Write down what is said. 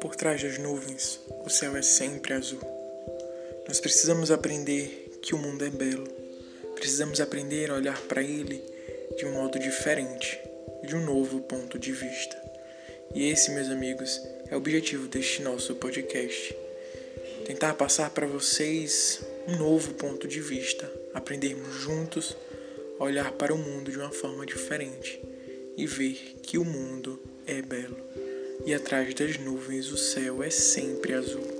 Por trás das nuvens, o céu é sempre azul. Nós precisamos aprender que o mundo é belo. Precisamos aprender a olhar para ele de um modo diferente, de um novo ponto de vista. E esse, meus amigos, é o objetivo deste nosso podcast. Tentar passar para vocês um novo ponto de vista, aprendermos juntos a olhar para o mundo de uma forma diferente e ver que o mundo é belo e atrás das nuvens o céu é sempre azul.